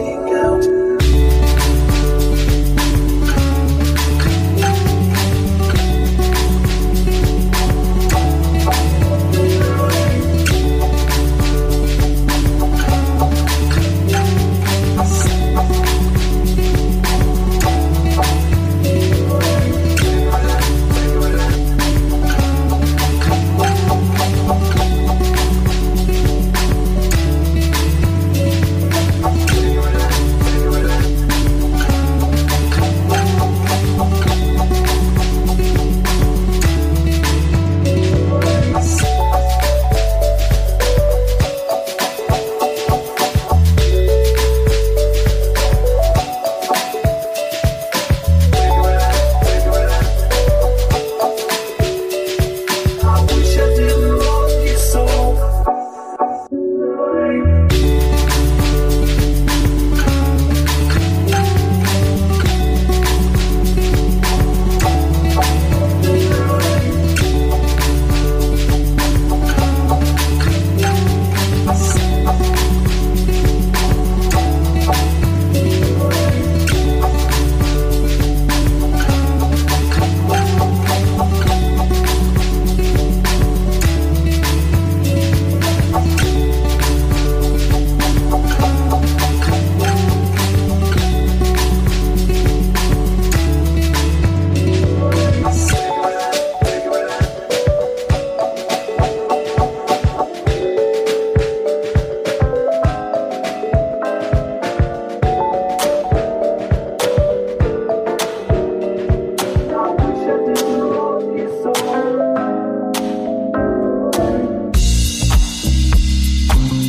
out.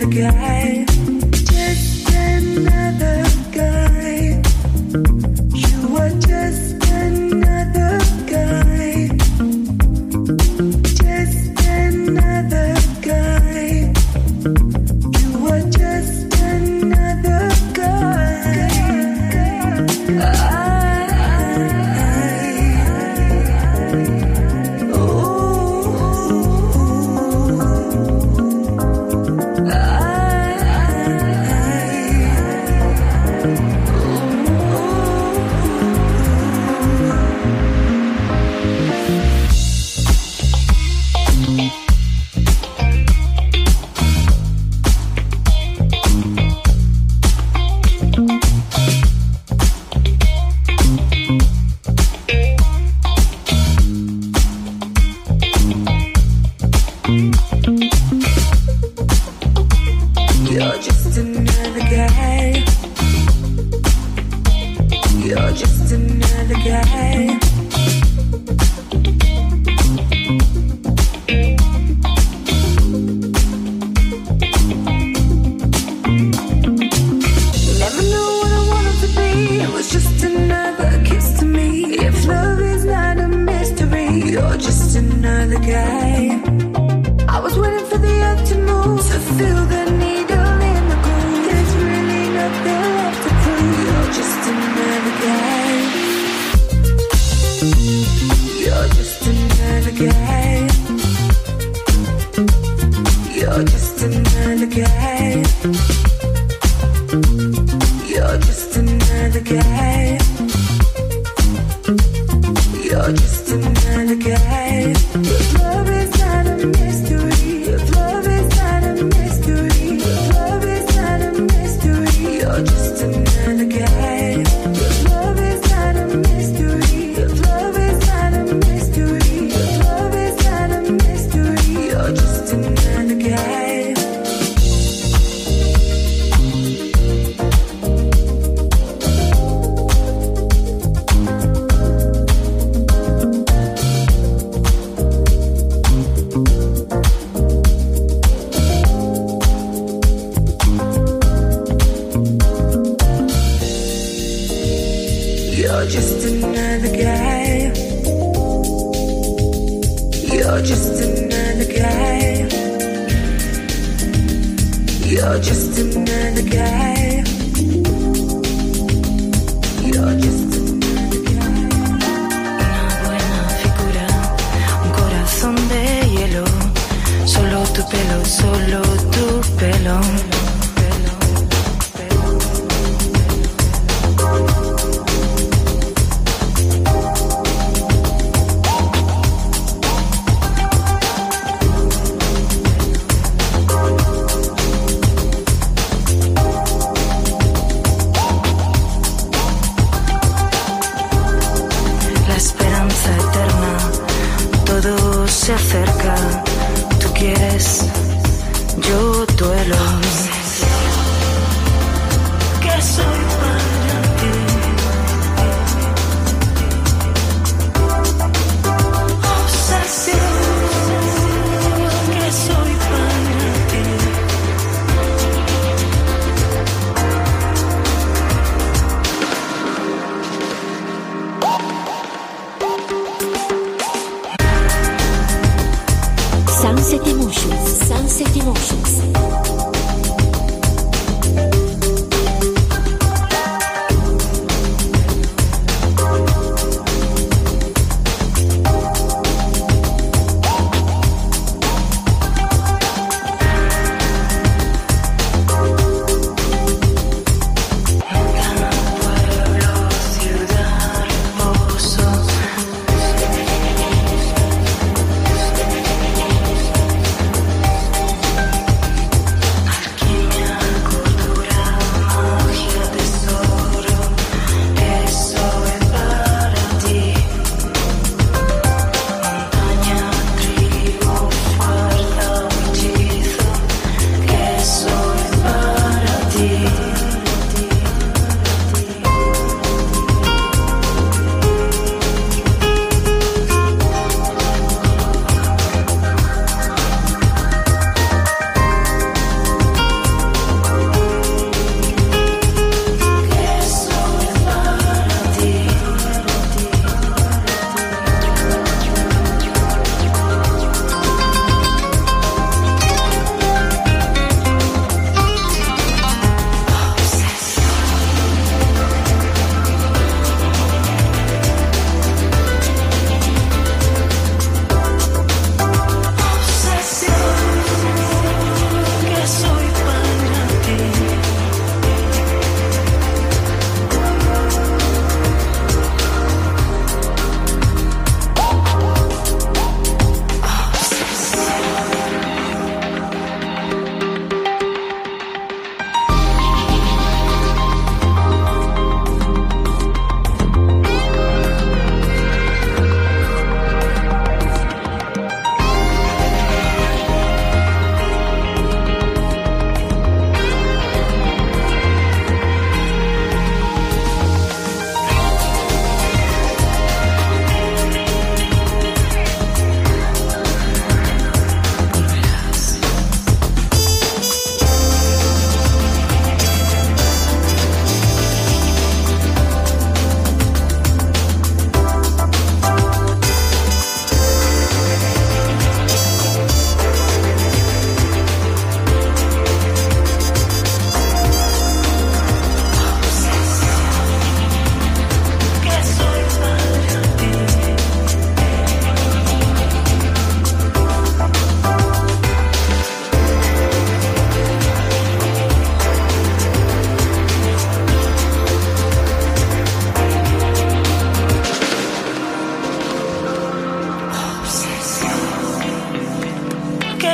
the guy.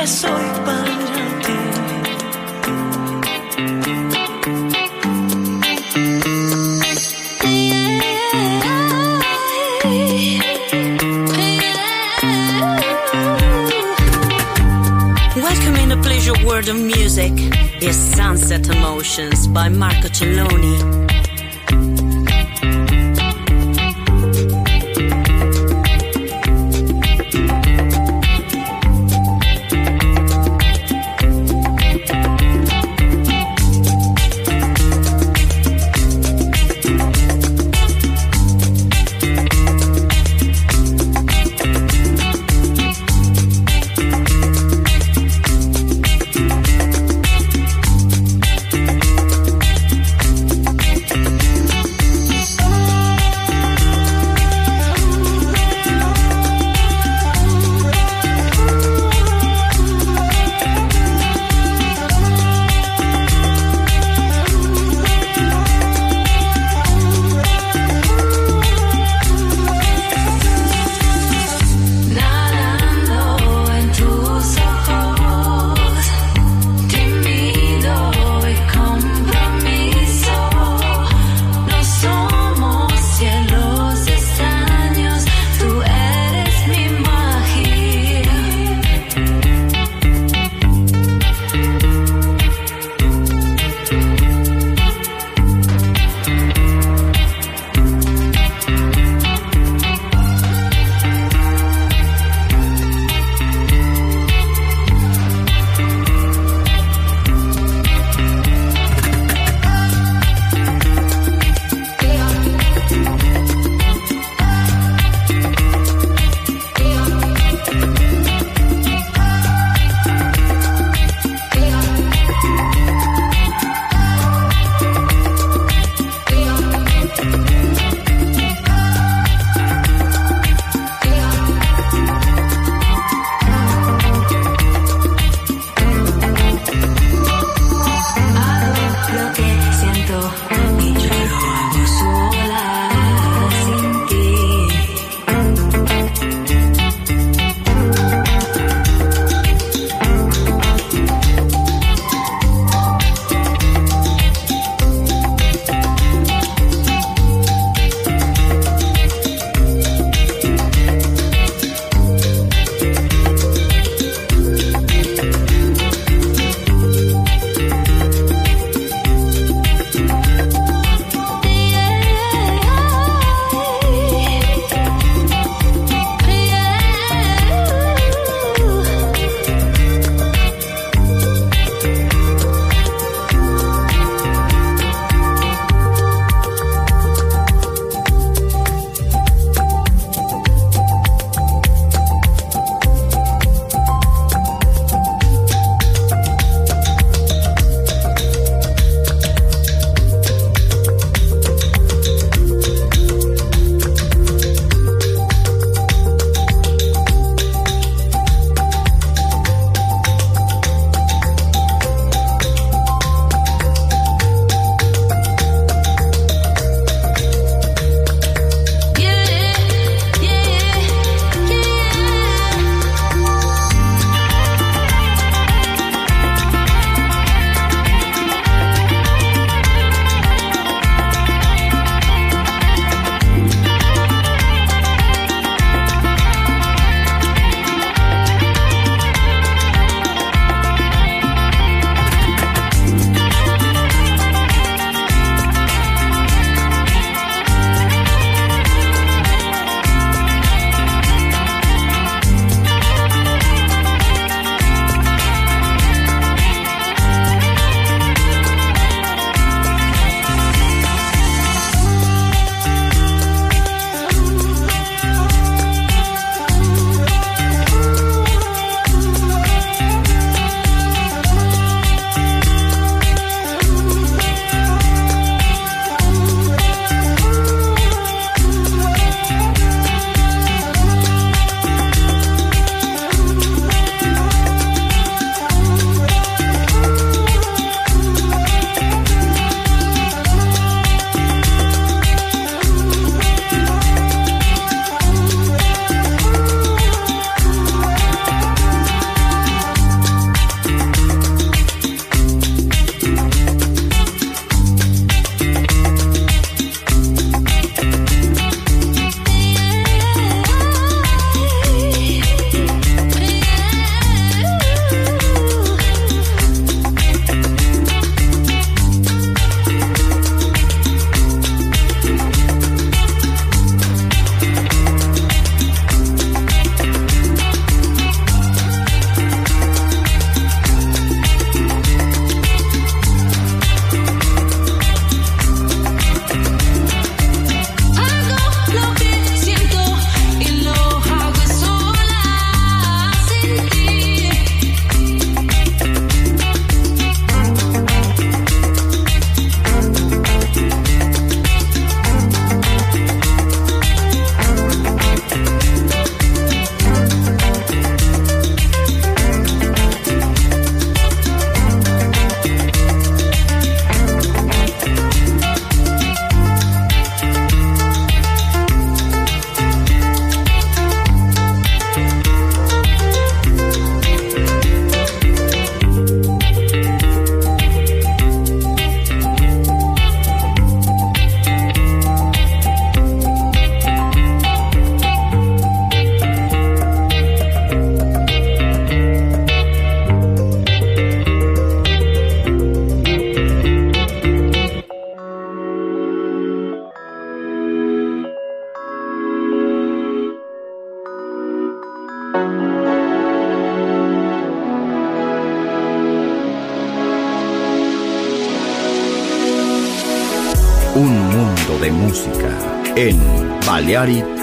soy para ti. Welcome in the pleasure world of music is Sunset Emotions by Marco Celloni.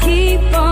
keep on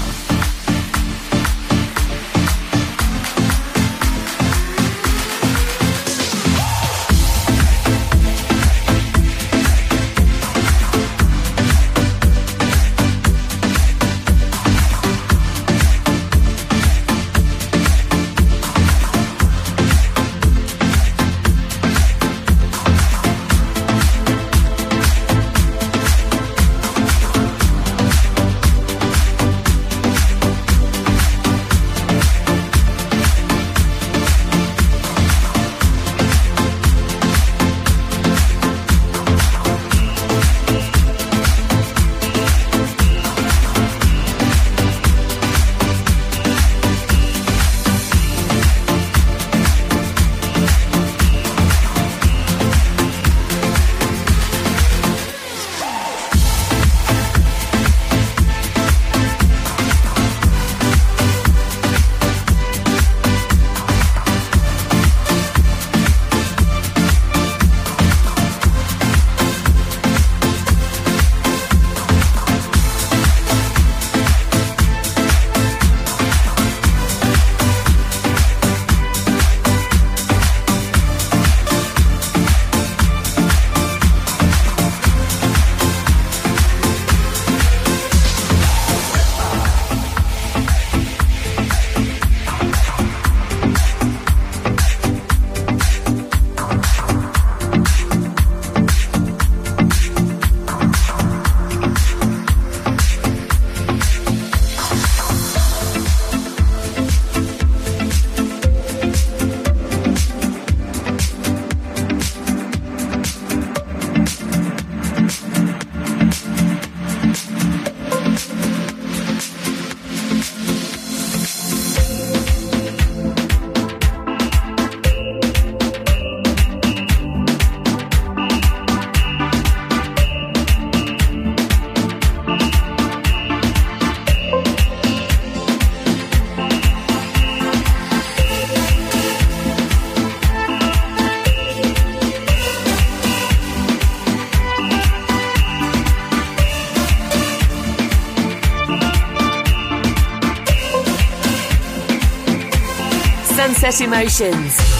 Emotions.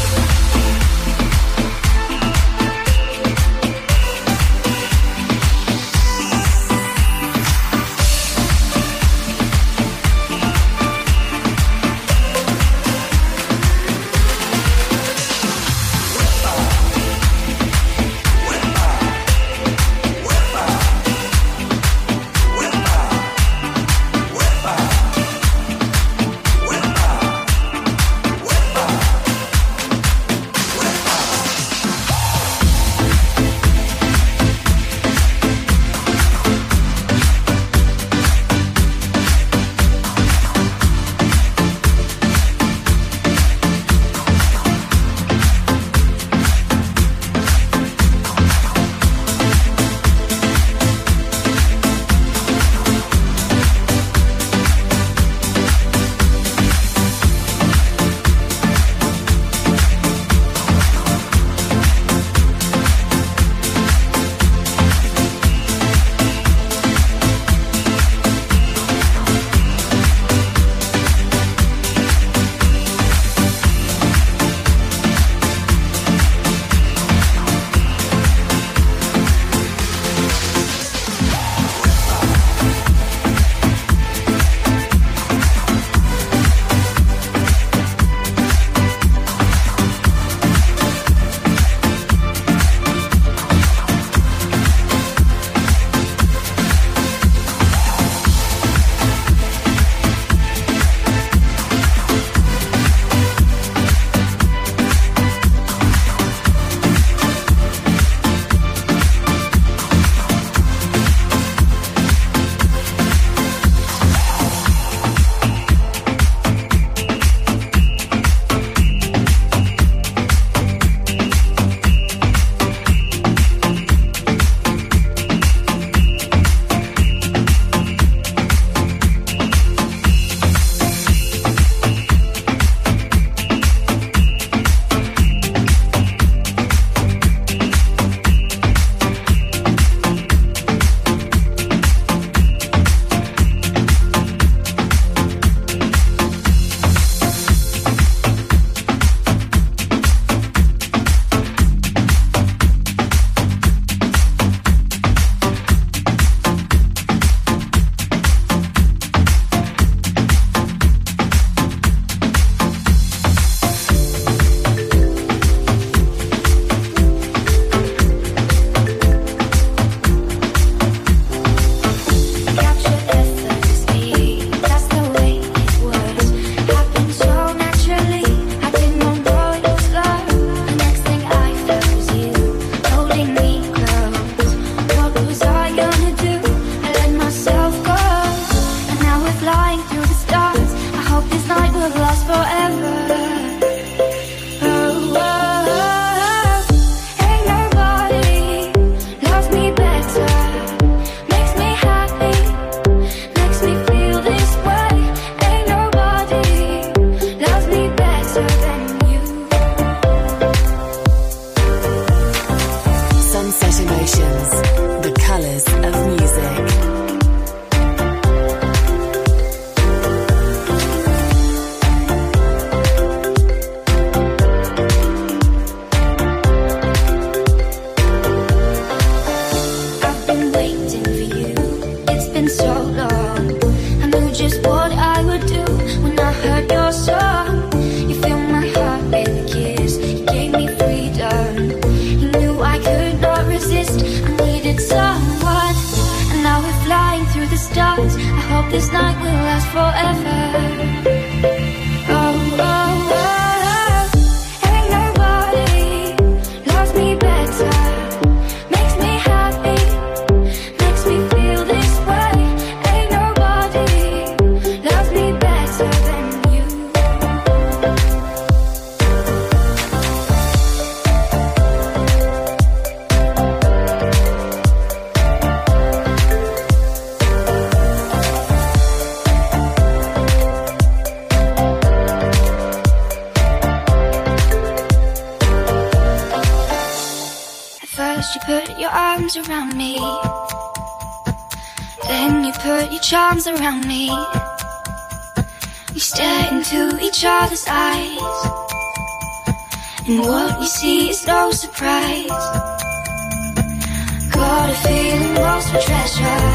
feeling lost for treasure.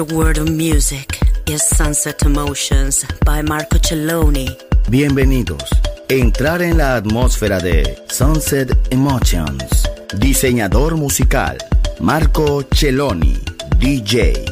World of Music is Sunset Emotions by Marco Celloni. Bienvenidos. Entrar en la atmósfera de Sunset Emotions. Diseñador musical Marco Celloni, DJ.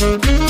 Thank you.